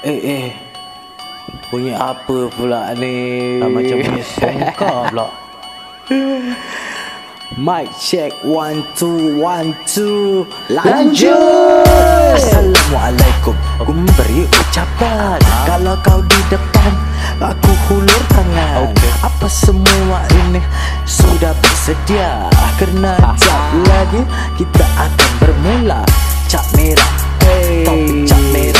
Eh eh. Bunyi apa pula ni? Ah, macam punya songkar pula. Mic check one two one two. Lanjut! Assalamualaikum. Aku memberi ucapan. Kalau kau di depan Aku hulur tangan. Okey. Apa semua ini Sudah bersedia? Kerana jap lagi Kita akan bermula. Cap merah. Hey. Topik cap merah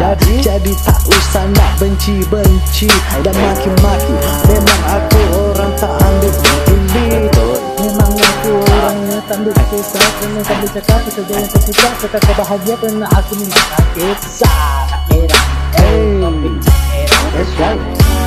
Jadi, Jadi tak usah nak benci-benci. Dan maki-maki Memang aku orang tak ambil peduli Memang aku orangnya tak ambil kisah. Kena sambil cakap Kerja yang tak suka Cakap kau bahagia Kerana aku mengisah Kisah Tak merah Hey. Tak merah That's right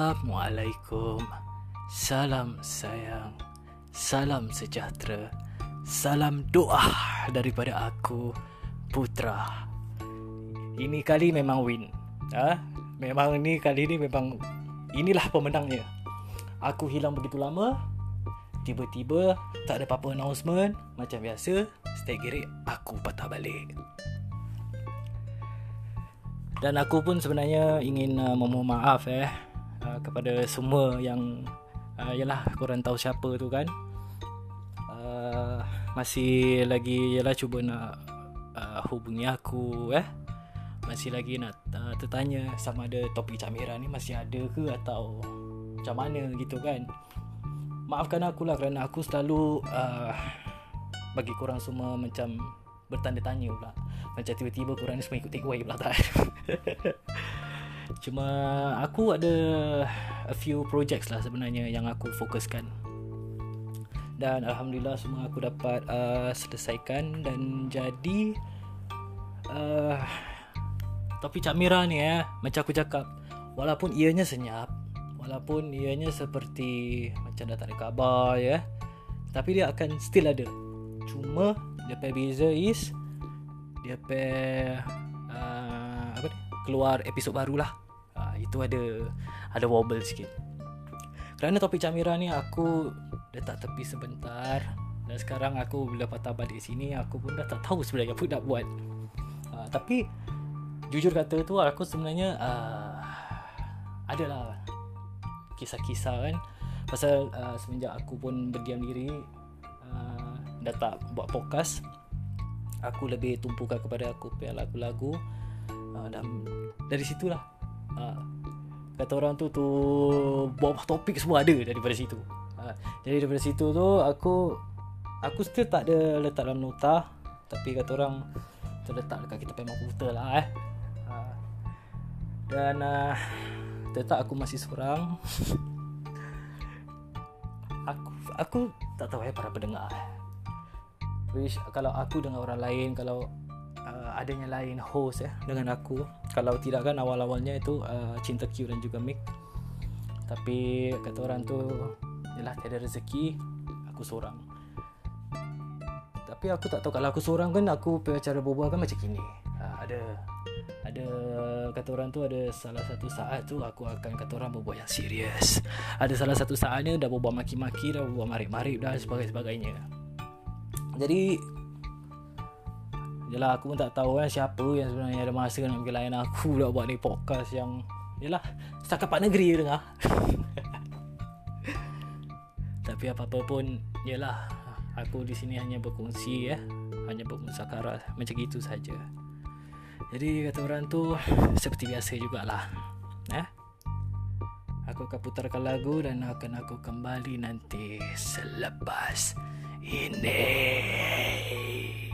Assalamualaikum. Salam sayang. Salam sejahtera. Salam doa daripada aku Putra. Ini kali memang win. Ha? Memang ni kali ni memang Inilah pemenangnya. Aku hilang begitu lama Tiba-tiba Tak ada apa-apa announcement. Macam biasa Stay gerik Aku patah balik. Dan aku pun sebenarnya ingin uh, memohon maaf eh uh, kepada semua yang uh, yalah korang tahu siapa tu kan. Uh, masih lagi yalah cuba nak uh, hubungi aku eh. Masih lagi nak uh, tertanya sama ada topik Camira ni masih ada ke atau macam mana gitu kan. Maafkan aku lah kerana aku selalu uh, bagi korang semua macam bertanda tanya pula. Macam tiba-tiba korang ni semua ikut take away pula tak. Cuma aku ada a few projects lah sebenarnya yang aku fokuskan. Dan alhamdulillah semua aku dapat uh, selesaikan dan jadi uh, tapi Cak Mira ni eh macam aku cakap walaupun ianya senyap walaupun ianya seperti macam dah tak ada khabar ya tapi dia akan still ada cuma dia punya beza is dia punya keluar episod baru lah uh, itu ada ada wobble sikit. Kerana topik Camira ni aku letak tepi sebentar. Dan sekarang aku bila patah balik sini aku pun dah tak tahu sebenarnya apa nak buat. Uh, tapi jujur kata tu aku sebenarnya uh, adalah kisah-kisah kan. Pasal uh, semenjak aku pun berdiam diri uh, dah tak buat podcast aku lebih tumpukan kepada aku punya lagu-lagu uh, dan dari situlah uh, kata orang tu tu buah topik semua ada daripada situ. Uh, jadi daripada situ tu aku aku still tak ada letak dalam nota tapi kata orang terletak dekat kita punya komputer lah eh. Uh, dan uh, tetap aku masih seorang. Aku aku tak tahu eh para pendengar eh. Wish kalau aku dengan orang lain kalau adanya lain host eh dengan aku. Kalau tidak kan awal-awalnya itu uh, Cinta Q dan juga Mick. Tapi kata orang tu Yalah tiada rezeki Aku seorang. Tapi aku tak tahu Kalau aku seorang kan Aku cara berbual kan macam gini. Ha, Ada Ada Kata orang tu Ada salah satu saat tu Aku akan kata orang berbual yang serius. Ada salah satu saatnya Dah berbual maki-maki Dah berbual marip-marip Dan sebagainya. Jadi Yalah aku pun tak tahu kan Siapa yang sebenarnya ada masa Nak ambil layan aku pula Buat ni podcast yang Yalah Setakat Pak Negeri dengar. Tapi apa-apa pun Yalah Aku di sini hanya berkongsi ya Hanya bermusakara Macam gitu saja. Jadi kata orang tu Seperti biasa jugalah eh? Aku akan putarkan lagu Dan akan aku kembali nanti Selepas Ini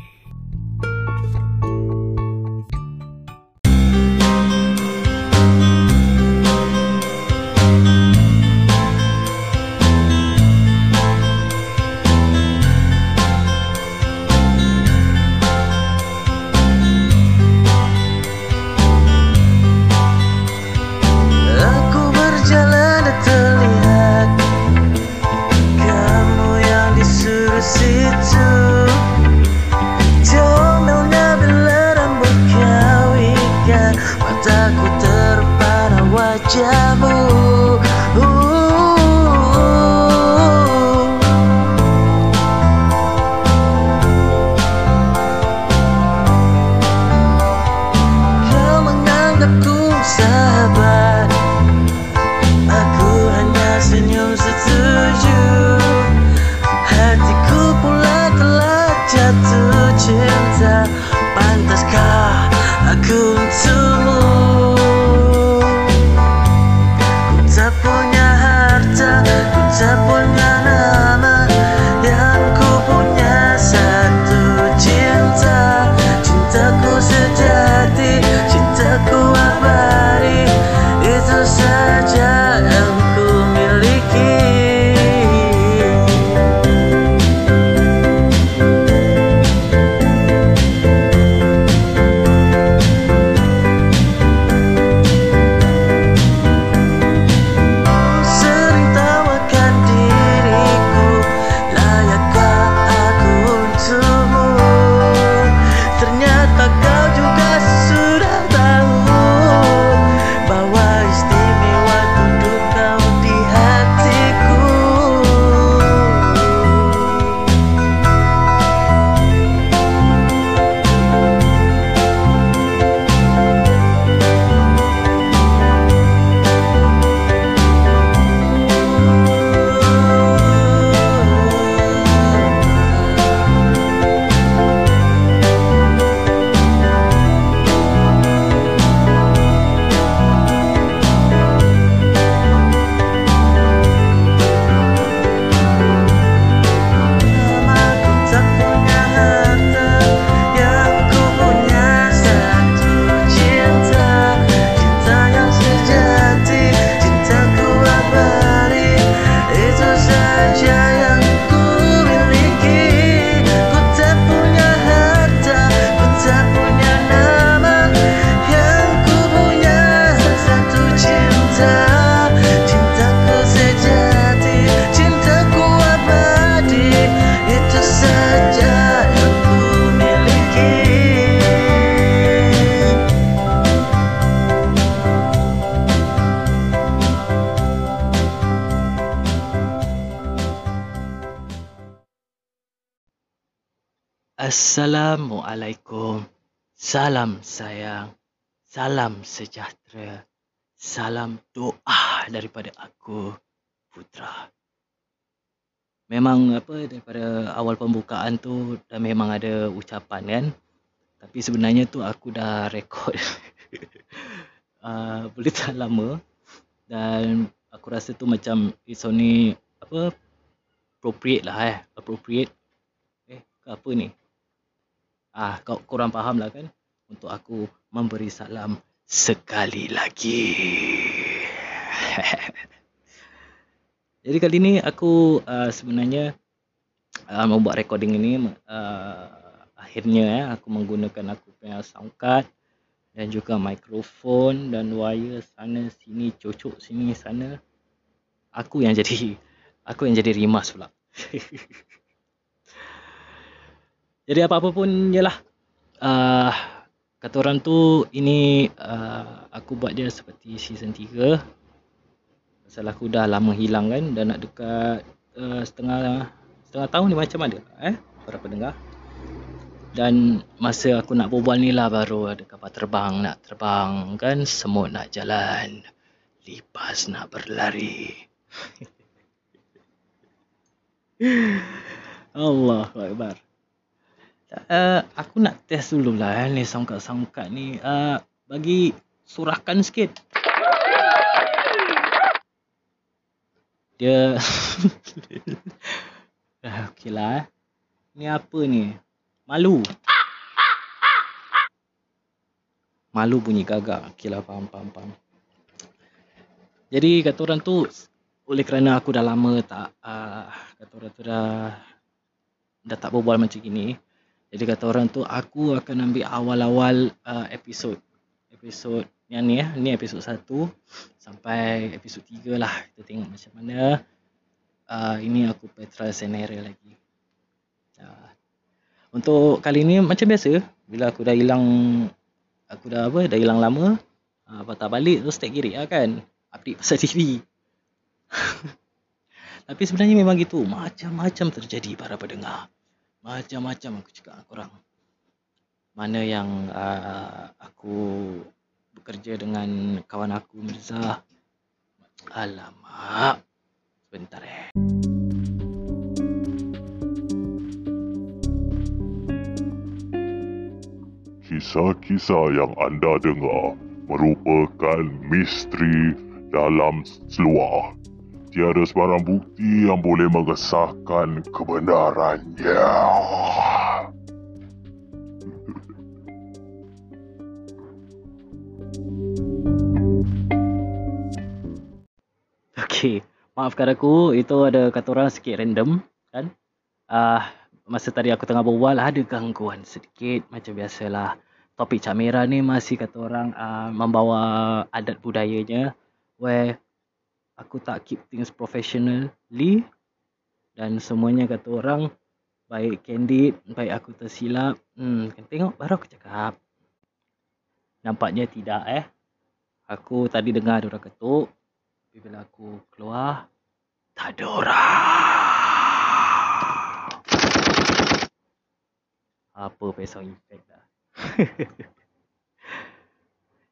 sejahtera. Salam doa daripada aku Putra. Memang apa daripada awal pembukaan tu dah memang ada ucapan kan? Tapi sebenarnya tu aku dah rekod. Uh, Boleh tak lama? Dan aku rasa tu macam it's only apa appropriate lah eh? Appropriate. Eh ke apa ni? Ah kau korang faham lah kan? Untuk aku memberi salam sekali lagi jadi kali ni aku uh, sebenarnya uh, membuat recording ini uh, akhirnya eh, aku menggunakan aku punya sound card dan juga mikrofon dan wire sana sini cocok sini sana aku yang jadi Aku yang jadi rimas pula. jadi apa-apa pun jelah. Uh, kata orang tu ini uh, aku buat dia seperti season 3. Pasal aku dah lama hilang kan dah nak dekat uh, setengah setengah tahun ni macam mana eh para pendengar. Dan masa aku nak berbual ni lah baru ada kapal terbang nak terbang kan semut nak jalan lipas nak berlari. Allah Akbar. Uh, aku nak test dulu lah eh, ni songkat-songkat ni. Uh, bagi surahkan sikit. Dia... Okey lah eh. Ni apa ni? Malu. Malu bunyi gagak. Okey lah, faham, faham, faham. Jadi kata orang tu, oleh kerana aku dah lama tak, uh, kata orang tu dah, dah tak berbual macam gini. Jadi kata orang tu, aku akan ambil awal-awal uh, episod. Episod yang ni eh, ni episod 1 sampai episod 3 lah. Kita tengok macam mana. Uh, ini aku Petra Senere lagi. Uh, untuk kali ni macam biasa bila aku dah hilang aku dah apa dah hilang lama uh, patah balik terus tak kiri lah kan update pasal diri tapi sebenarnya memang gitu macam-macam terjadi para pendengar macam-macam aku cakap korang. Mana yang uh, aku bekerja dengan kawan aku Mirza. Alamak. Sebentar eh. Kisah-kisah yang anda dengar merupakan misteri dalam seluar. Tiada sebarang bukti yang boleh mengesahkan kebenarannya. Okay, maafkan aku. Itu ada kata orang sikit random kan. Ah, uh, masa tadi aku tengah berbual ada gangguan sedikit macam biasalah. Topik Cak Merah ni masih kata orang uh, membawa adat budayanya where aku tak keep things professionally dan semuanya kata orang baik candid, baik aku tersilap. Hmm, kan tengok baru aku cakap. Nampaknya tidak eh. Aku tadi dengar ada orang ketuk. Tapi bila aku keluar, tak ada orang. apa pesong effect dah.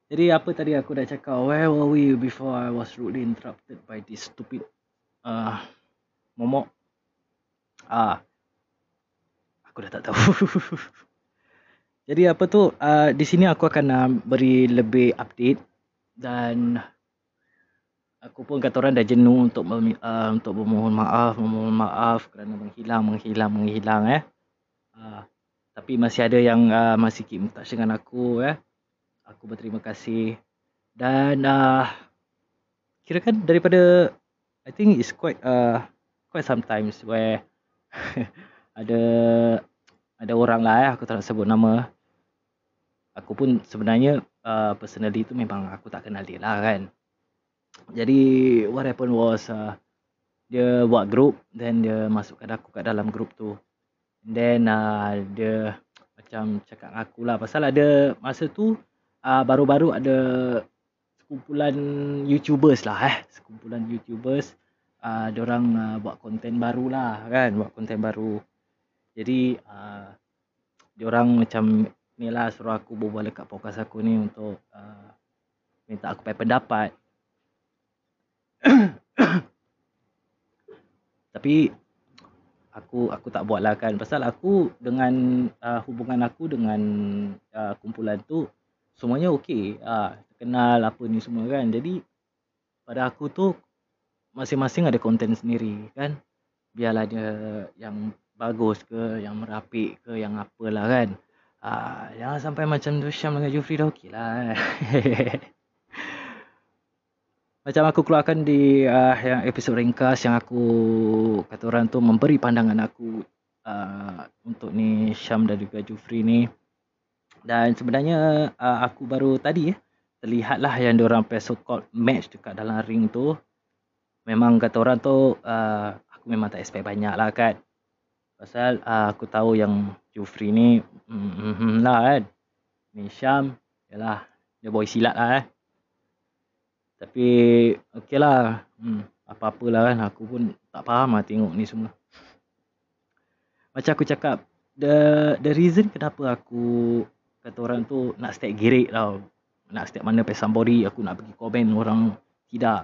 Jadi apa tadi aku dah cakap where were we before I was rudely interrupted by this stupid uh, momok. Ah. Aku dah tak tahu. Jadi apa tu uh, di sini aku akan uh, beri lebih update dan aku pun kata orang dah jenuh untuk uh, untuk memohon maaf, memohon maaf kerana menghilang, menghilang, menghilang eh. Uh, tapi masih ada yang uh, masih keep touch dengan aku eh. Aku berterima kasih. Dan uh, kira kan daripada I think it's quite uh, quite sometimes where ada ada orang lah eh, aku tak nak sebut nama. Aku pun sebenarnya uh, personally tu memang aku tak kenal dia lah kan. Jadi what happened was uh, dia buat group then dia masukkan aku kat dalam group tu. Then uh, dia macam cakap aku lah pasal ada masa tu uh, baru-baru ada sekumpulan YouTubers lah eh. Sekumpulan YouTubers uh, orang uh, buat konten baru lah kan. Buat konten baru. Jadi uh, orang macam ni lah suruh aku berbual dekat podcast aku ni untuk uh, minta aku pendapat. Tapi aku aku tak buat lah kan pasal aku dengan uh, hubungan aku dengan uh, kumpulan tu semuanya okey. Uh, kenal apa ni semua kan. Jadi pada aku tu masing-masing ada konten sendiri kan. Biarlah dia yang bagus ke yang merapik ke yang apalah kan. Uh, jangan sampai macam tu Syam dengan Jufri dah okey lah. Macam aku keluarkan di uh, yang episod ringkas yang aku kata orang tu memberi pandangan aku uh, untuk ni Syam dan juga Jufri ni dan sebenarnya uh, aku baru tadi eh terlihatlah yang orang play so called match dekat dalam ring tu memang kata orang tu uh, aku memang tak expect banyak lah kan. Pasal uh, aku tahu yang Jufri ni hmm, hmm, hmm lah kan. Ni Syam, yalah dia boy silat lah eh. Tapi okey lah. Hmm, apa-apalah kan aku pun tak faham lah tengok ni semua. Macam aku cakap, the the reason kenapa aku kata orang tu nak step gerik tau. Nak step mana pesambori, aku nak pergi komen orang. Tidak.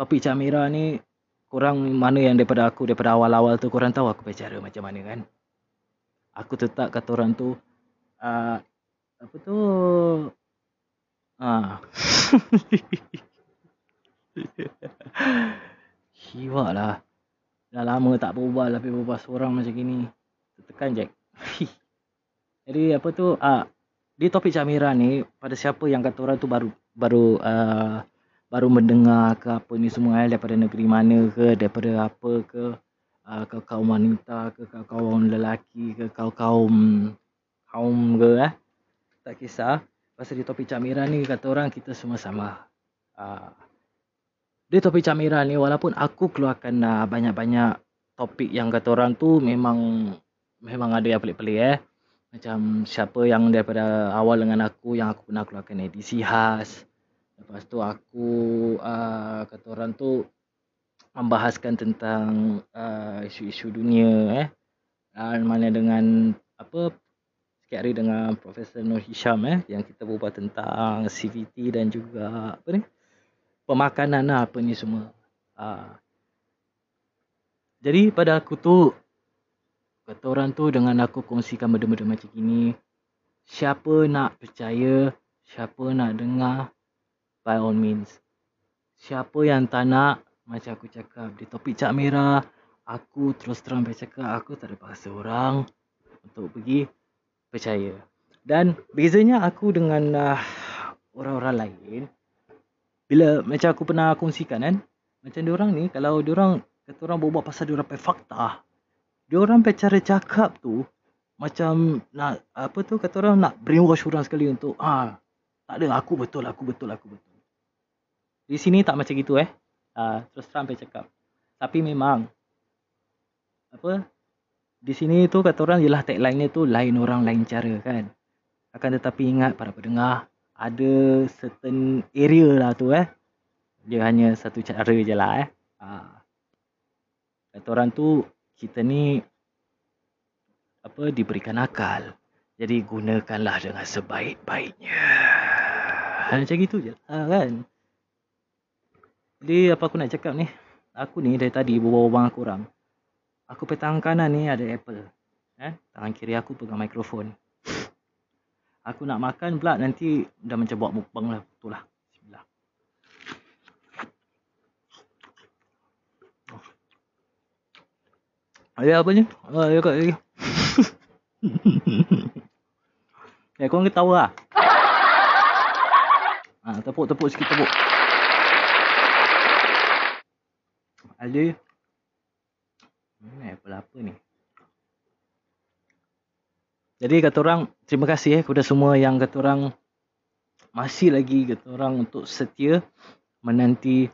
Topik Camira ni korang mana yang daripada aku daripada awal-awal tu korang tahu aku bercara macam mana kan. Aku tetap kata orang tu uh, apa tu? Ah. Siwak lah. Dah lama tak berubah tapi berubah seorang macam gini. Tekan Jack. Jadi apa tu? Ah Di topik Camira ni Pada siapa yang kata orang tu baru Baru uh, baru mendengar ke apa ni semua eh, daripada negeri mana ke daripada apa ke uh, kaum wanita ke ke kaum lelaki ke kaum kaum kaum ke eh. Tak kisah. Pasal di topik Camira ni kata orang kita semua sama. Uh, di topik Camira ni walaupun aku keluarkan uh, banyak-banyak topik yang kata orang tu memang memang ada yang pelik-pelik eh macam siapa yang daripada awal dengan aku yang aku pernah keluarkan edisi khas Lepas tu aku uh, kata orang tu membahaskan tentang uh, isu-isu dunia eh. Dan mana dengan apa sikit hari dengan Profesor Nur Hisham eh yang kita berbual tentang CVT dan juga apa ni pemakanan lah apa ni semua. Uh. Jadi pada aku tu kata orang tu dengan aku kongsikan benda-benda macam gini siapa nak percaya siapa nak dengar by all means. Siapa yang tak nak, macam aku cakap di topik Cak Merah, aku terus terang bercakap, aku tak ada paksa orang untuk pergi percaya. Dan bezanya aku dengan uh, orang-orang lain, bila macam aku pernah kongsikan kan, macam orang ni, kalau orang kata orang berbual pasal diorang pakai fakta, diorang pakai cara cakap tu, macam nak apa tu kata orang nak brainwash orang sekali untuk ah tak ada aku betul aku betul aku betul di sini tak macam gitu eh. Uh, terus terang saya cakap. Tapi memang apa di sini tu kata orang ialah tagline-nya tu lain orang lain cara kan. Akan tetapi ingat para pendengar ada certain area lah tu eh. Dia hanya satu cara je lah eh. Uh, kata orang tu kita ni apa diberikan akal. Jadi gunakanlah dengan sebaik-baiknya. Macam gitu je uh, kan. Jadi apa aku nak cakap ni? Aku ni dari tadi berbual-bual aku orang. Aku petang kanan ni ada apple. Eh? Tangan kiri aku pegang mikrofon. Aku nak makan pula nanti dah macam buat mukbang lah. Betul lah. Bismillah. Oh. Ada apa ni? Oh, ya kat lagi. ya, korang ketawa lah. Ha, tepuk, tepuk sikit tepuk. ada hmm, apa apa ni jadi kata orang terima kasih eh kepada semua yang kata orang masih lagi kata orang untuk setia menanti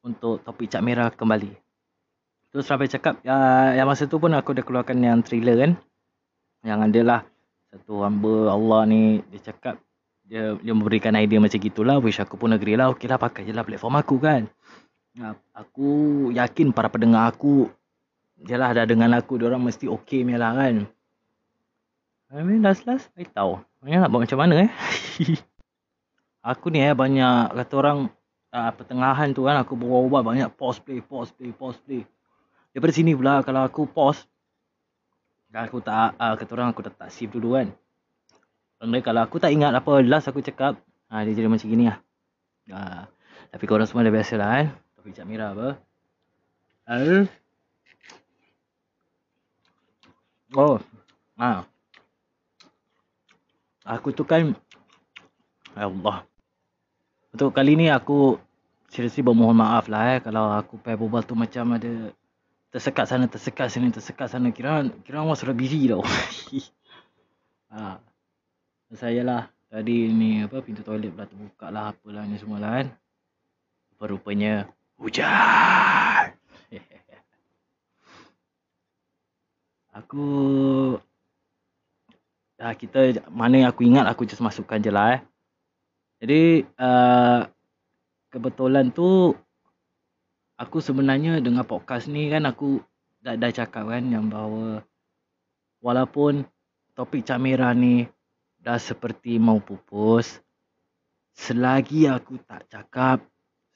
untuk topik Cak Merah kembali. Terus sampai cakap ya, yang masa tu pun aku dah keluarkan yang thriller kan. Yang adalah satu hamba Allah ni dia cakap dia dia memberikan idea macam gitulah. Wish aku pun agree lah. Okeylah pakai je lah platform aku kan. Aku yakin para pendengar aku Jelah dah dengan aku Diorang mesti okey punya lah kan. I mean last last I tahu. Banyak nak buat macam mana eh? Aku ni eh banyak Kata orang uh, Pertengahan tu kan Aku berubah-ubah banyak Pause play Pause play Pause play Daripada sini pula Kalau aku pause Dan aku tak uh, Kata orang aku dah tak save dulu kan Dan kalau aku tak ingat apa Last aku cakap uh, Dia jadi macam gini lah uh, Tapi korang semua dah biasa lah kan Kopi Cak Mira apa? Al Oh. Ha. Aku tu kan Ya Allah. Untuk kali ni aku seriously bermohon maaf lah eh kalau aku pakai berbual tu macam ada tersekat sana tersekat sini tersekat sana kira kira orang sudah busy tau. ha. Saya lah tadi ni apa pintu toilet pula terbuka lah apalah ni semua lah kan. Rupanya Hujan. aku ah, kita mana yang aku ingat aku just masukkan je lah eh. Jadi uh, kebetulan tu aku sebenarnya dengan podcast ni kan aku dah, dah cakap kan yang bahawa walaupun topik camera ni dah seperti mau pupus selagi aku tak cakap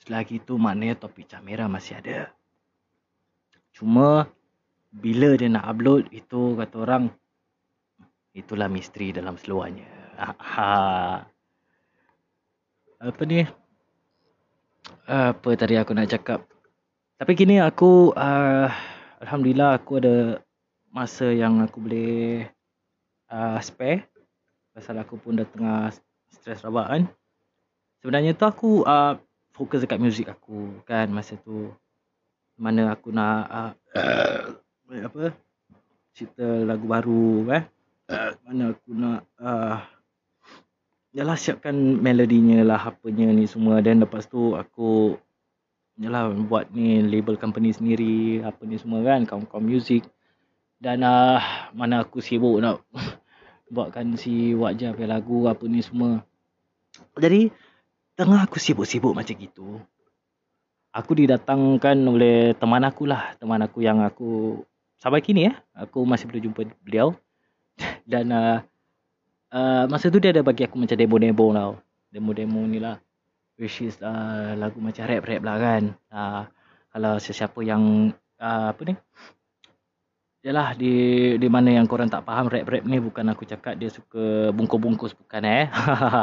selagi tu maknanya topik camera masih ada. Cuma bila dia nak upload itu kata orang itulah misteri dalam seluarnya. Ha. Apa ni? Apa tadi aku nak cakap? Tapi kini aku uh, alhamdulillah aku ada masa yang aku boleh uh, spare. Pasal aku pun dah tengah stres rabak kan. Sebenarnya tu aku uh, fokus dekat muzik aku kan masa tu. Mana aku nak uh, apa cipta lagu baru eh mana aku nak uh, Yalah siapkan melodinya lah apanya ni semua. Dan lepas tu aku Yalah buat ni label company sendiri apa ni semua kan kaum-kaum music dan uh, mana aku sibuk nak buatkan si wajah punya lagu apa ni semua jadi tengah aku sibuk-sibuk macam gitu aku didatangkan oleh teman aku lah teman aku yang aku sampai kini ya aku masih belum jumpa beliau dan uh, uh, masa tu dia ada bagi aku macam demo-demo tau. Demo-demo ni lah. Which is uh, lagu macam rap-rap lah kan. Uh, kalau sesiapa yang uh, apa ni. Yalah di di mana yang korang tak faham rap-rap ni bukan aku cakap dia suka bungkus-bungkus bukan eh.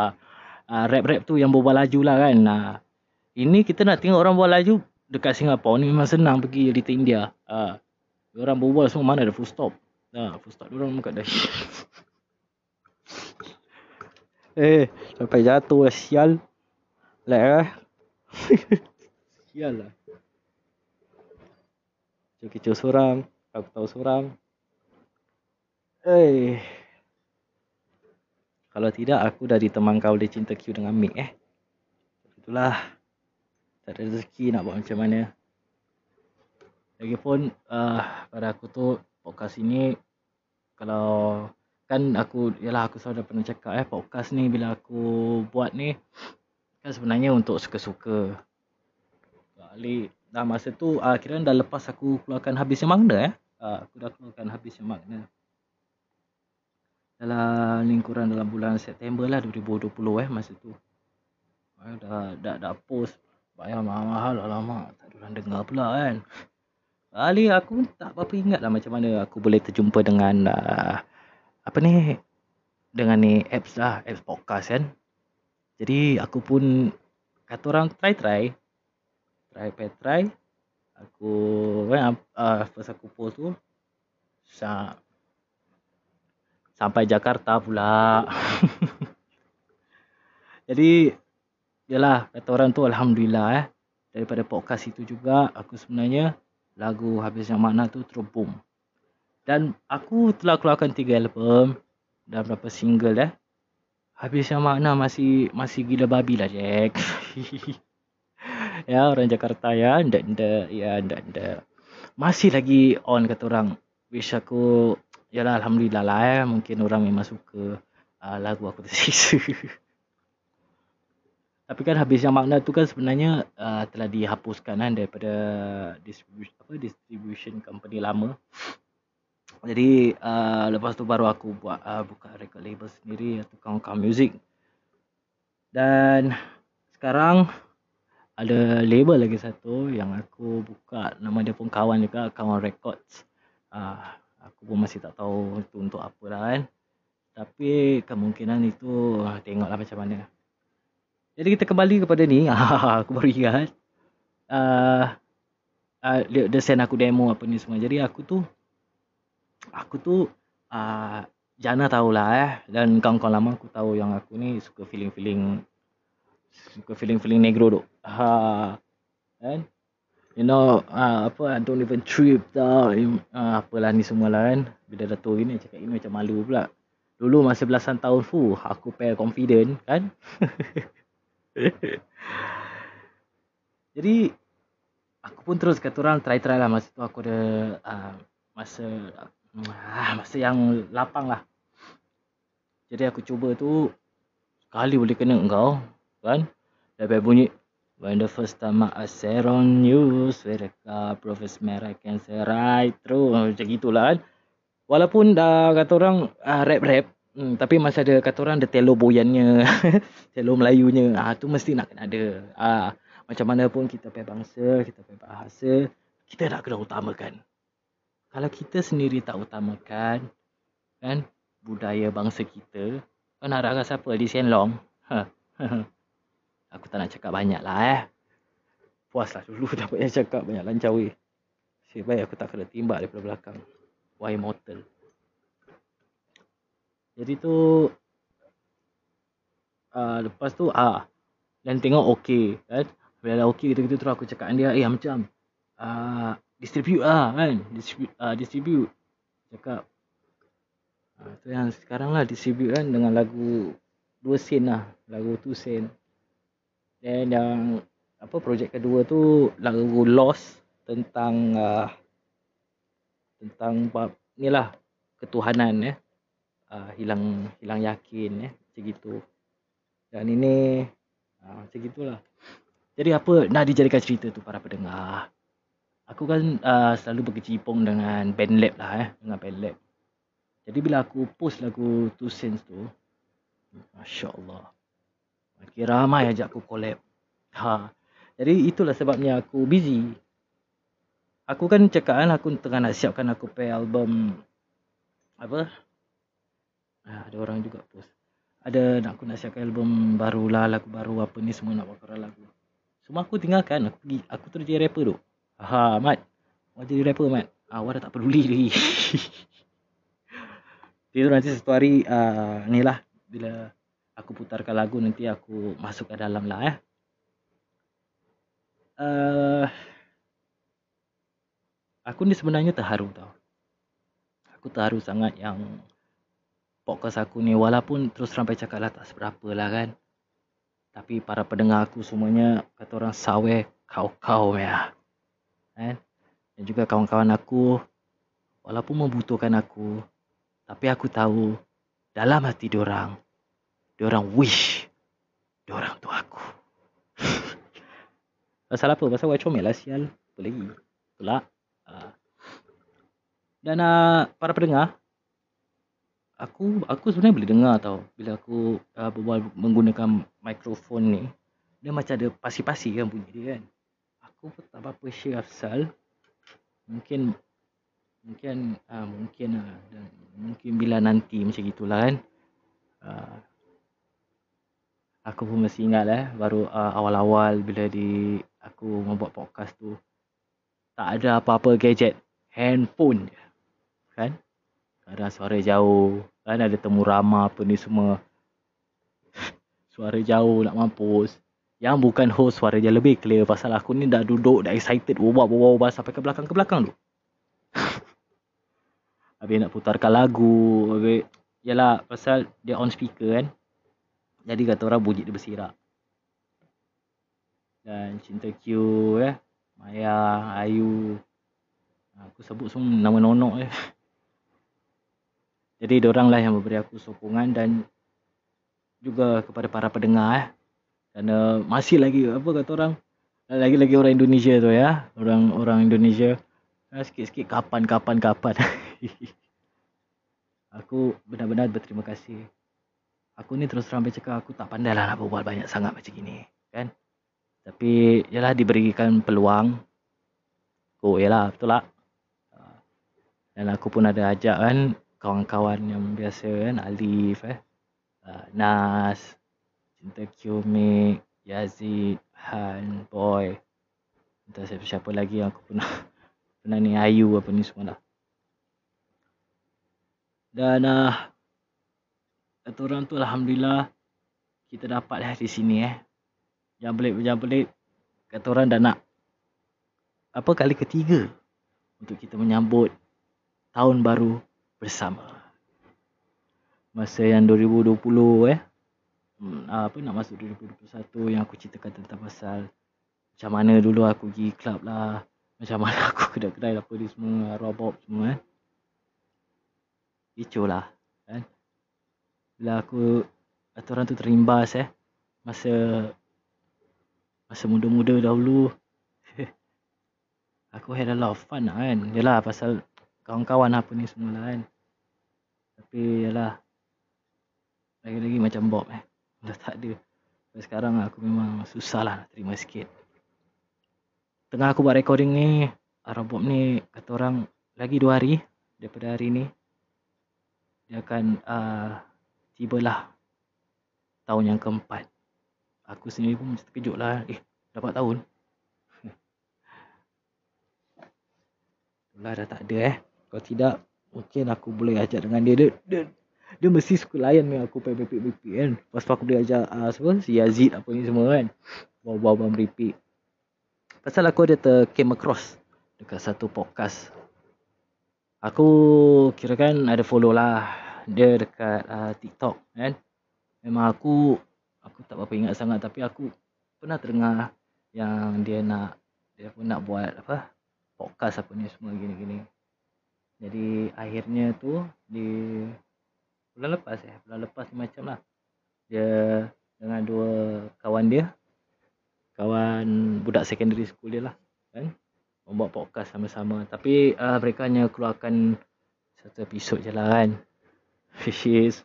uh, rap-rap tu yang berbual laju lah kan. Uh, ini kita nak tengok orang buat laju dekat Singapura ni memang senang pergi Little India. Uh, orang berbual semua mana ada full stop. Uh, full stop orang muka dah. Eh, sampai jatuh lah sial. Lag lah. sial lah. Kecoh-kecoh seorang. Aku tahu seorang. Eh. Kalau tidak, aku dah ditemang kau oleh cinta Q dengan Mick eh. Itulah. Tak ada rezeki nak buat macam mana. Lagipun, uh, pada aku tu, podcast ini, kalau kan aku yalah aku selalu dah pernah cakap eh podcast ni bila aku buat ni kan sebenarnya untuk suka-suka. Kali dah masa tu uh, kira dah lepas aku keluarkan habis yang makna eh. Uh, aku dah keluarkan habis yang makna. Dalam lingkuran dalam bulan September lah 2020 eh masa tu. Uh, dah, dah, dah post bayar mahal-mahal lama tak ada orang dengar pula kan. Kali aku tak apa-apa ingat lah macam mana aku boleh terjumpa dengan uh, apa ni dengan ni apps lah apps podcast kan jadi aku pun kata orang try try. Try try try. Aku kan uh, first aku post tu sa sampai Jakarta pula. Jadi yalah kata orang tu alhamdulillah eh. Daripada podcast itu juga aku sebenarnya lagu habis yang makna tu terus dan aku telah keluarkan tiga album dan berapa single eh. Habis yang makna masih masih gila babi lah Jack. ya orang Jakarta ya dan ya dan masih lagi on kata orang. Wish aku yalah alhamdulillah lah eh mungkin orang memang suka uh, lagu aku tersisa. Tapi kan habis yang makna tu kan sebenarnya uh, telah dihapuskan kan daripada distribution apa distribution company lama jadi uh, lepas tu baru aku buat uh, buka record label sendiri atau kawan-kawan music. Dan sekarang ada label lagi satu yang aku buka nama dia pun kawan juga kawan records. Uh, aku pun masih tak tahu itu untuk apa lah kan. Tapi kemungkinan itu uh, tengoklah macam mana. Jadi kita kembali kepada ni. aku baru ingat. Uh, uh, dia send aku demo apa ni semua. Jadi aku tu aku tu uh, Jana tahulah eh dan kawan-kawan lama aku tahu yang aku ni suka feeling-feeling suka feeling-feeling negro tu. Ha kan? You know, uh, apa I don't even trip tau. Uh, apalah ni semua lah kan. Bila dah tahu gini cakap ini macam malu pula. Dulu masa belasan tahun fu, aku pair confident kan. Jadi aku pun terus kata orang try-try lah masa tu aku ada uh, masa uh, masa yang lapang lah. Jadi aku cuba tu sekali boleh kena engkau kan. Lepas bunyi When the first time I said on you Swear the Professor I can say right through. Macam gitulah kan? Walaupun dah kata orang uh, rap-rap hmm, Tapi masih ada kata orang ada telo boyannya Telo Melayunya. Ah tu mesti nak kena ada. Ah Macam mana pun kita pay bangsa Kita pay bahasa Kita nak kena utamakan Kalau kita sendiri tak utamakan Kan Budaya bangsa kita Kau nak raga siapa di Sian Ha. Aku tak nak cakap banyak lah eh. Puas lah dulu dapat yang cakap banyak lancar weh. Sebab baik aku tak kena timbak daripada belakang. Why mortal. Jadi tu uh, lepas tu ah dan tengok okey kan. Bila dah okey gitu-gitu terus aku cakap dengan dia eh macam uh, distribute lah kan. Distribute, uh, distribute. Cakap uh, tu yang sekarang lah distribute kan dengan lagu dua sen lah. Lagu tu sen. Dan yang apa projek kedua tu lagu Lost tentang uh, tentang bab ni lah ketuhanan ya. Uh, hilang hilang yakin ya macam gitu. Dan ini uh, macam gitulah. Jadi apa nak dijadikan cerita tu para pendengar. Aku kan uh, selalu berkecimpung dengan band lab lah eh, dengan band lab. Jadi bila aku post lagu Two Sense tu, Masya Allah. Makin ramai ajak aku collab. Ha. Jadi itulah sebabnya aku busy. Aku kan cakap kan aku tengah nak siapkan aku pay album apa? Ha, ada orang juga post. Ada nak aku nak siapkan album baru lah, lagu baru apa ni semua nak bakar lagu. Semua aku tinggalkan, aku pergi, aku terus jadi rapper tu. Ha, Mat. Awak jadi rapper, Mat. Ah, awak dah tak peduli lagi. Itu nanti satu hari uh, ni lah bila aku putarkan lagu nanti aku masuk ke dalam lah eh. Uh, aku ni sebenarnya terharu tau. Aku terharu sangat yang podcast aku ni walaupun terus sampai cakap lah tak seberapa lah kan. Tapi para pendengar aku semuanya kata orang sawe kau-kau ya. Kan? Dan juga kawan-kawan aku walaupun membutuhkan aku tapi aku tahu dalam hati diorang diorang wish diorang tu aku. Pasal apa? Pasal comel lah sial. Apa lagi? Itulah. Uh. Dan uh, para pendengar, aku aku sebenarnya boleh dengar tau bila aku uh, berbual menggunakan mikrofon ni. Dia macam ada pasi-pasi kan bunyi dia kan. Aku pun tak apa-apa share asal. Mungkin mungkin uh, mungkin uh, dan mungkin bila nanti macam gitulah kan. Uh, aku pun masih ingat eh baru uh, awal-awal bila di aku membuat podcast tu tak ada apa-apa gadget handphone je kan ada suara jauh kan ada temu ramah apa ni semua suara jauh nak mampus yang bukan host suara dia lebih clear pasal aku ni dah duduk dah excited ubah-ubah sampai ke belakang ke belakang tu Habis nak putarkan lagu Habis Yalah pasal dia on speaker kan jadi kata orang bunyi dia bersirak. Dan Cinta Q eh. Maya, Ayu. Aku sebut semua nama nonok eh. Jadi orang lah yang memberi aku sokongan dan juga kepada para pendengar eh. Kerana masih lagi apa kata orang? Lagi-lagi orang Indonesia tu ya. Orang orang Indonesia. Sikit-sikit kapan kapan kapan. aku benar-benar berterima kasih. Aku ni terus terang cakap aku tak pandai lah nak berbual banyak sangat macam gini kan? Tapi yalah diberikan peluang. Oh yalah betul lah dan aku pun ada ajak kan kawan-kawan yang biasa kan Alif eh. Uh, Nas Cinta Qmik Yazid Han Boy entah siapa-siapa lagi yang aku pernah pernah ni Ayu apa ni semua lah dan uh, kata orang tu Alhamdulillah kita dapat lah di sini eh. Jangan pelik, jangan pelik. Kata orang dah nak apa kali ketiga untuk kita menyambut tahun baru bersama. Masa yang 2020 eh. Hmm, apa nak masuk 2021 yang aku ceritakan tentang pasal macam mana dulu aku pergi club lah macam mana aku kedai-kedai apa ni semua robot semua kan Kecoh lah kan. Bila aku kata orang tu terimbas eh masa masa muda-muda dahulu aku had a lot of fun lah kan. Yelah pasal kawan-kawan apa ni semua lah kan. Tapi yelah lagi-lagi macam Bob eh dah tak ada. Sampai sekarang aku memang susah lah nak terima sikit. Tengah aku buat recording ni Bob ni kata orang lagi dua hari daripada hari ni dia akan uh, tibalah tahun yang keempat. Aku sendiri pun macam terkejut lah. Eh dapat tahun? Itulah dah tak ada eh. Kalau tidak mungkin aku boleh ajak dengan dia. Dia, dia, dia mesti suka layan ni aku pakai meripik-meripik kan. Lepas tu aku boleh ajak uh, siapa? Si Yazid apa ni semua kan. Bawa-bawa meripik pasal aku ada ter came across dekat satu podcast. Aku kira kan ada follow lah dia dekat uh, TikTok kan. Memang aku aku tak berapa ingat sangat tapi aku pernah terdengar yang dia nak dia pun nak buat apa podcast apa ni semua gini-gini. Jadi akhirnya tu di bulan lepas eh bulan lepas ni macam lah. Dia dengan dua kawan dia kawan budak secondary school dia lah kan? Membuat podcast sama-sama. Tapi uh, mereka hanya keluarkan satu episod je lah kan? Which is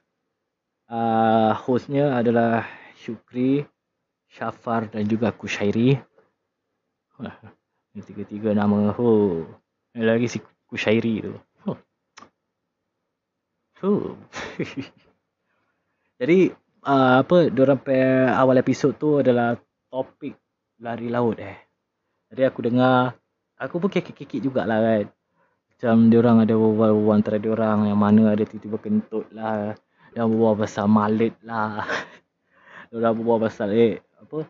uh, hostnya adalah Syukri Syafar dan juga Kushairi. Ini tiga-tiga nama. Oh. Lagi si Kushairi tu Jadi uh, apa diorang pe awal episod tu adalah topik lari laut eh. Jadi aku dengar aku pun kekek-kekek jugalah kan. Macam diorang ada berbual-bual antara diorang yang mana ada tiba-tiba kentut lah. Yang berbual pasal malit lah. diorang berbual pasal eh apa.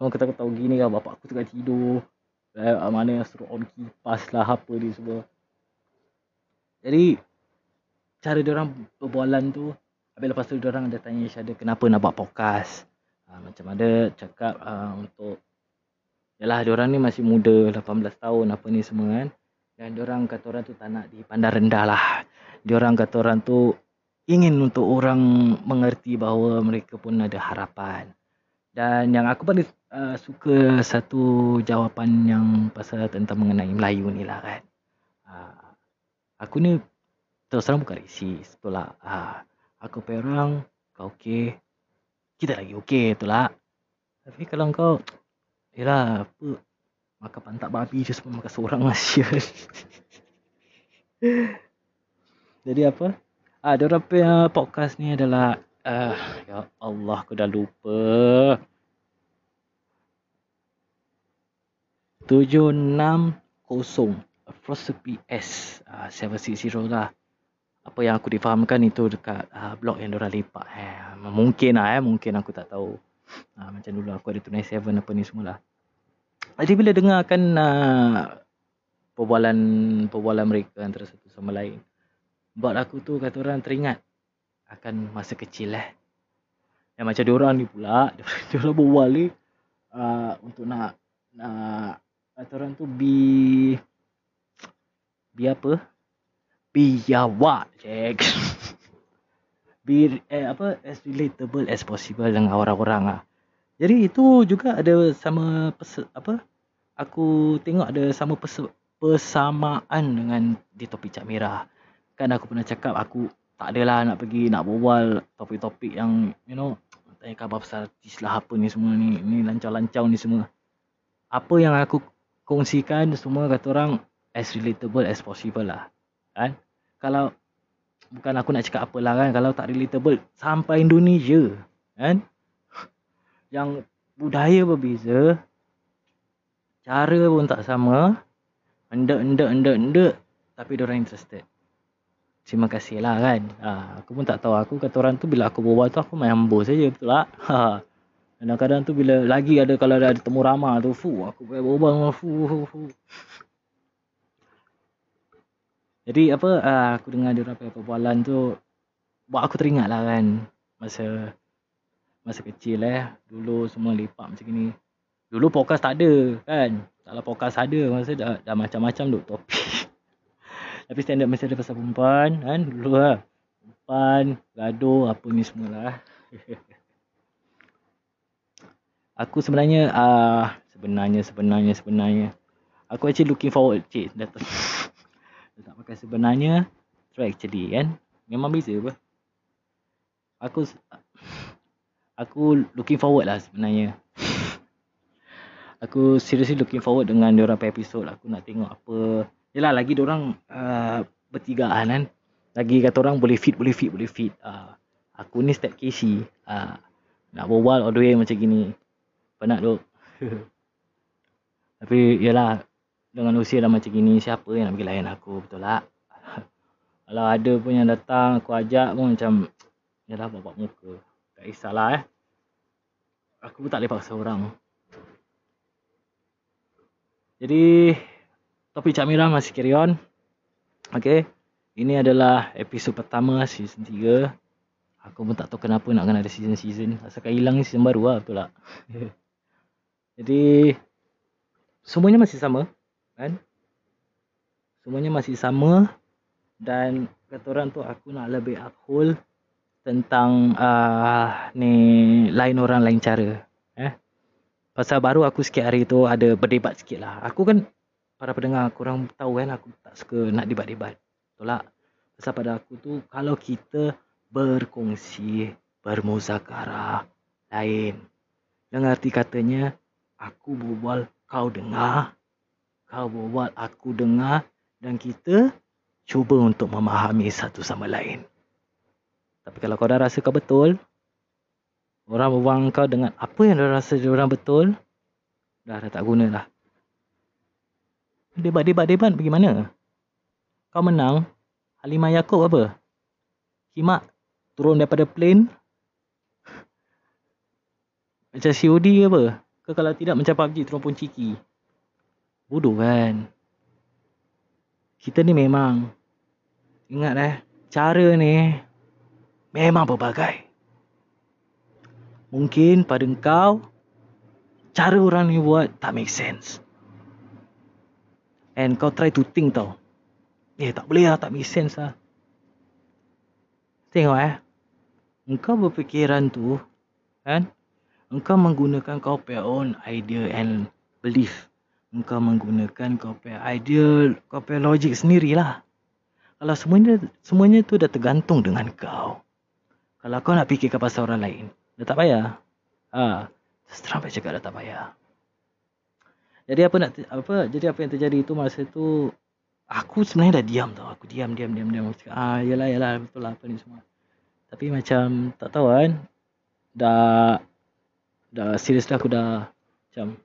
Orang kata tahu gini kan bapak aku tengah tidur. Eh, mana yang suruh on kipas lah apa ni semua. Jadi cara dia orang berbualan tu habis lepas tu dia orang ada tanya Syada kenapa nak buat podcast. Ha, macam ada cakap uh, untuk yalah dia orang ni masih muda 18 tahun apa ni semua kan. Dan dia orang kata orang tu tak nak dipandang rendah lah. Dia orang kata orang tu ingin untuk orang mengerti bahawa mereka pun ada harapan. Dan yang aku paling uh, suka satu jawapan yang pasal tentang mengenai Melayu ni lah kan. Uh, aku ni terus terang bukan resis betul lah ha, aku perang kau okey. Kita lagi okey betul lah tapi kalau kau yalah apa? Makan pantat babi je semua makan seorang asia jadi apa? Ah dia orang punya podcast ni adalah uh, ya Allah aku dah lupa. 760 Philosophy S. Uh, 760 lah apa yang aku difahamkan itu dekat uh, blog yang diorang lepak eh. Mungkin lah eh, mungkin aku tak tahu. Uh, macam dulu aku ada tunai seven apa ni semua lah. Jadi bila dengarkan uh, perbualan perbualan mereka antara satu sama lain. Buat aku tu kata orang teringat akan masa kecil eh. Yang macam diorang ni pula, diorang berbual ni uh, untuk nak nak kata orang tu be be apa? Biawak cek be eh, apa as relatable as possible dengan orang-orang ah. Jadi itu juga ada sama pes, apa aku tengok ada sama pes, persamaan dengan di topik Cak Merah. Kan aku pernah cakap aku tak adalah nak pergi nak berbual topik-topik yang you know tanya khabar pasal artis lah apa ni semua ni ni lancau-lancau ni semua. Apa yang aku kongsikan semua kata orang as relatable as possible lah kan? Kalau bukan aku nak cakap apalah kan kalau tak relatable sampai Indonesia kan? Yang budaya berbeza cara pun tak sama endek endek endek endek tapi dia orang interested. Terima kasih lah kan? Ha, aku pun tak tahu. Aku kata orang tu bila aku berbual tu aku main hambur saja betul tak? Ha. kadang-kadang tu bila lagi ada kalau ada, ada temu ramah tu fu aku berbual fu fu fu jadi apa uh, aku dengar dia orang perbualan tu buat aku teringat lah kan masa masa kecil eh dulu semua lepak macam ni Dulu podcast tak ada kan. Kalau podcast ada masa dah, dah macam-macam duk topik. Tapi standard mesti ada pasal perempuan kan dulu lah. Perempuan, gaduh apa ni semualah. aku sebenarnya uh, sebenarnya sebenarnya sebenarnya aku actually looking forward cik dah pakai sebenarnya so actually kan? Memang beza apa? Aku aku looking forward lah sebenarnya. Aku seriously looking forward dengan diorang per episode. Aku nak tengok apa yelah lagi diorang uh, bertigaan kan? Lagi kata orang boleh fit boleh fit boleh fit. Uh, aku ni step Casey. Uh, nak berbual all the way macam gini. Penat duk. Tapi yalah dengan usia dah macam gini siapa yang nak pergi layan aku? Betul tak? Kalau ada pun yang datang aku ajak pun macam yalah bapak muka. Tak kisahlah eh. Aku pun tak boleh paksa orang. Jadi topik Cak Mira masih carry on. Okay Ini adalah episod pertama season 3 Aku pun tak tahu kenapa nak kena ada season-season. Asalkan hilang ni season baru lah betul tak? Jadi Semuanya masih sama Kan? Semuanya masih sama Dan Kata orang tu aku nak lebih uphold Tentang uh, Ni Lain orang lain cara Eh? Pasal baru aku sikit hari tu ada berdebat sikit lah Aku kan Para pendengar korang tahu kan aku tak suka nak debat-debat. Betul tak? Pasal pada aku tu Kalau kita berkongsi Bermuzakarah Lain. Dengan arti katanya Aku berbual kau dengar Kau berbual aku dengar Dan kita Cuba untuk memahami satu sama lain Tapi kalau kau dah rasa kau betul Orang berbual kau dengan apa yang dia rasa dia orang betul Dah, dah tak guna lah Debat-debat-debat bagaimana? Kau menang Halimah Yaakob apa? Himak turun daripada plane Macam COD ke apa? Ke kalau tidak macam PUBG turun pun ciki Bodoh kan? Kita ni memang Ingat eh Cara ni Memang berbagai Mungkin pada engkau Cara orang ni buat tak make sense. And kau try to think tau. Eh tak boleh lah tak make sense lah. Tengok eh Engkau berfikiran tu Kan? Engkau menggunakan kau punya own idea and belief Engkau menggunakan kau punya idea Kau punya logik sendirilah. Kalau semuanya Semuanya tu dah tergantung dengan kau. Kalau kau nak fikirkan pasal orang lain Dah tak payah. Ha, Terus cakap dah tak payah. Jadi apa nak apa jadi apa yang terjadi itu masa tu aku sebenarnya dah diam tau. Aku diam diam diam diam. Ah yalah yalah betul lah apa ni semua. Tapi macam tak tahu kan dah dah serius dah aku dah macam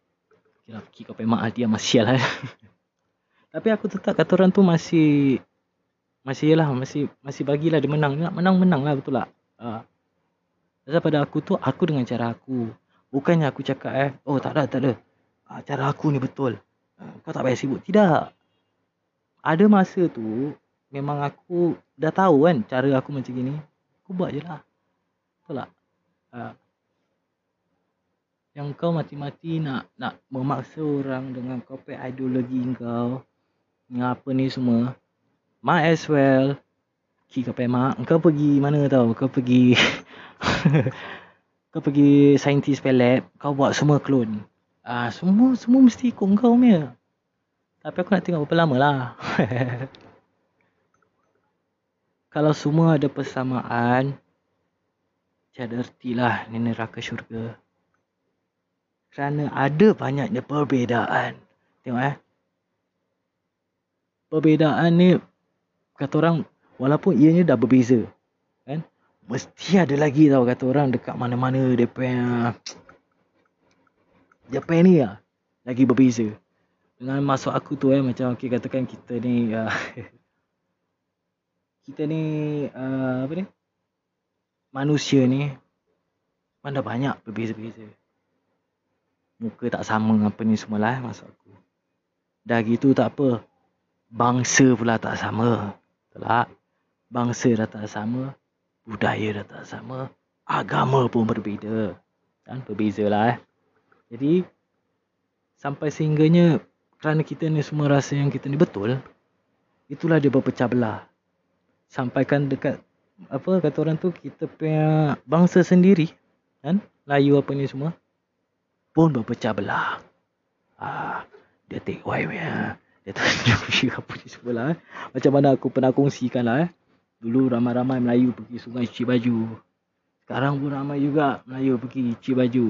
kira pergi kau pemak dia masih lah tapi aku tetap kata orang tu masih masih lah masih masih bagilah dia menang nak menang menang lah betul tak ah Pasal pada aku tu aku dengan cara aku bukannya aku cakap eh oh tak ada tak ada ah, cara aku ni betul. Ah, kau tak payah sibuk. Tidak. Ada masa tu, memang aku dah tahu kan cara aku macam gini. Aku buat je lah. Betul tak? Ah. Yang kau mati-mati nak nak memaksa orang dengan kau punya ideologi kau. Dengan apa ni semua. Might as well. Ki kau punya mak. Kau pergi mana tau. Kau pergi. kau pergi scientist lab. Kau buat semua clone. Ah semua semua mesti ikut kau punya. Tapi aku nak tengok berapa lama lah. Kalau semua ada persamaan, tiada ertilah ni neraka syurga. Kerana ada banyaknya perbezaan. Tengok eh. Perbezaan ni, kata orang, walaupun ianya dah berbeza. Kan? Mesti ada lagi tau kata orang dekat mana-mana punya Japan ni lah lagi berbeza dengan masuk aku tu eh macam okay, katakan kita ni uh, kita ni uh, apa ni manusia ni mana banyak berbeza-beza muka tak sama apa ni semua lah eh, masuk aku. Dah gitu tak apa. Bangsa pula tak sama. Tak bangsa dah tak sama. Budaya dah tak sama. Agama pun berbeza. Kan? Berbeza lah eh. Jadi sampai sehingganya kerana kita ni semua rasa yang kita ni betul, itulah dia berpecah belah. Sampaikan dekat apa kata orang tu kita punya bangsa sendiri kan? Melayu apa ni semua pun berpecah belah. Ah, dia take away punya. Dia tunjuk apa ni semua lah. Eh. Macam mana aku pernah kongsikan lah eh. Dulu ramai-ramai Melayu pergi sungai cuci baju. Sekarang pun ramai juga Melayu pergi cuci baju.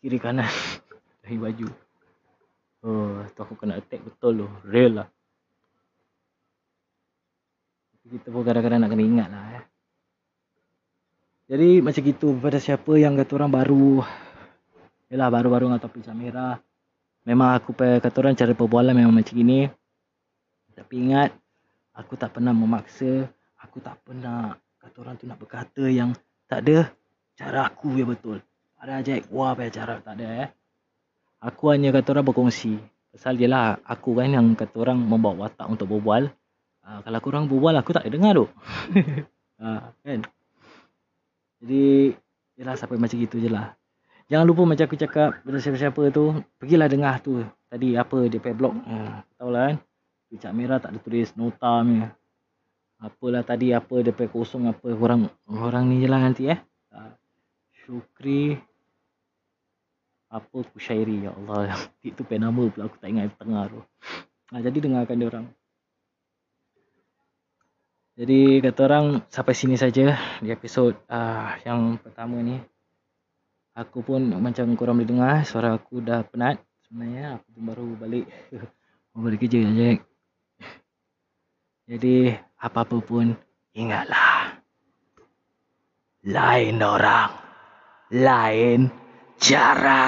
Kiri kanan dari baju. Oh, tu aku kena attack betul tu. Real lah. Kita pun kadang-kadang nak kena ingat lah eh. Jadi macam gitu pada siapa yang kata orang baru Yalah baru-baru dengan topik merah. Memang aku kata orang cara perbualan memang macam ini Tapi ingat Aku tak pernah memaksa Aku tak pernah kata orang tu nak berkata yang Tak ada cara aku yang betul. Ada ajaib wah apa cara tak ada eh. Aku hanya kata orang berkongsi. Pasal dia lah aku kan yang kata orang membawa watak untuk berbual. Uh, Kalau korang berbual aku tak dengar tu uh, Kan? Jadi Yelah sampai macam gitu je lah Jangan lupa macam aku cakap Pada siapa-siapa tu Pergilah dengar tu. Tadi apa dia pay blog ha, Tahu lah kan. Picak merah tak ada tulis nota ni. Apalah tadi apa dia pay kosong apa Orang orang ni je lah nanti eh. Ha, Syukri. Apa kusyairi Ya Allah. Itu pay nama pula aku tak ingat tengah tu. Ha, Jadi dengarkan dia orang. Jadi kata orang sampai sini saja di episod uh, yang pertama ni. Aku pun macam korang boleh dengar suara aku dah penat sebenarnya aku pun baru balik balik kerja je. Jadi apa-apa pun ingatlah. Lain orang, lain cara.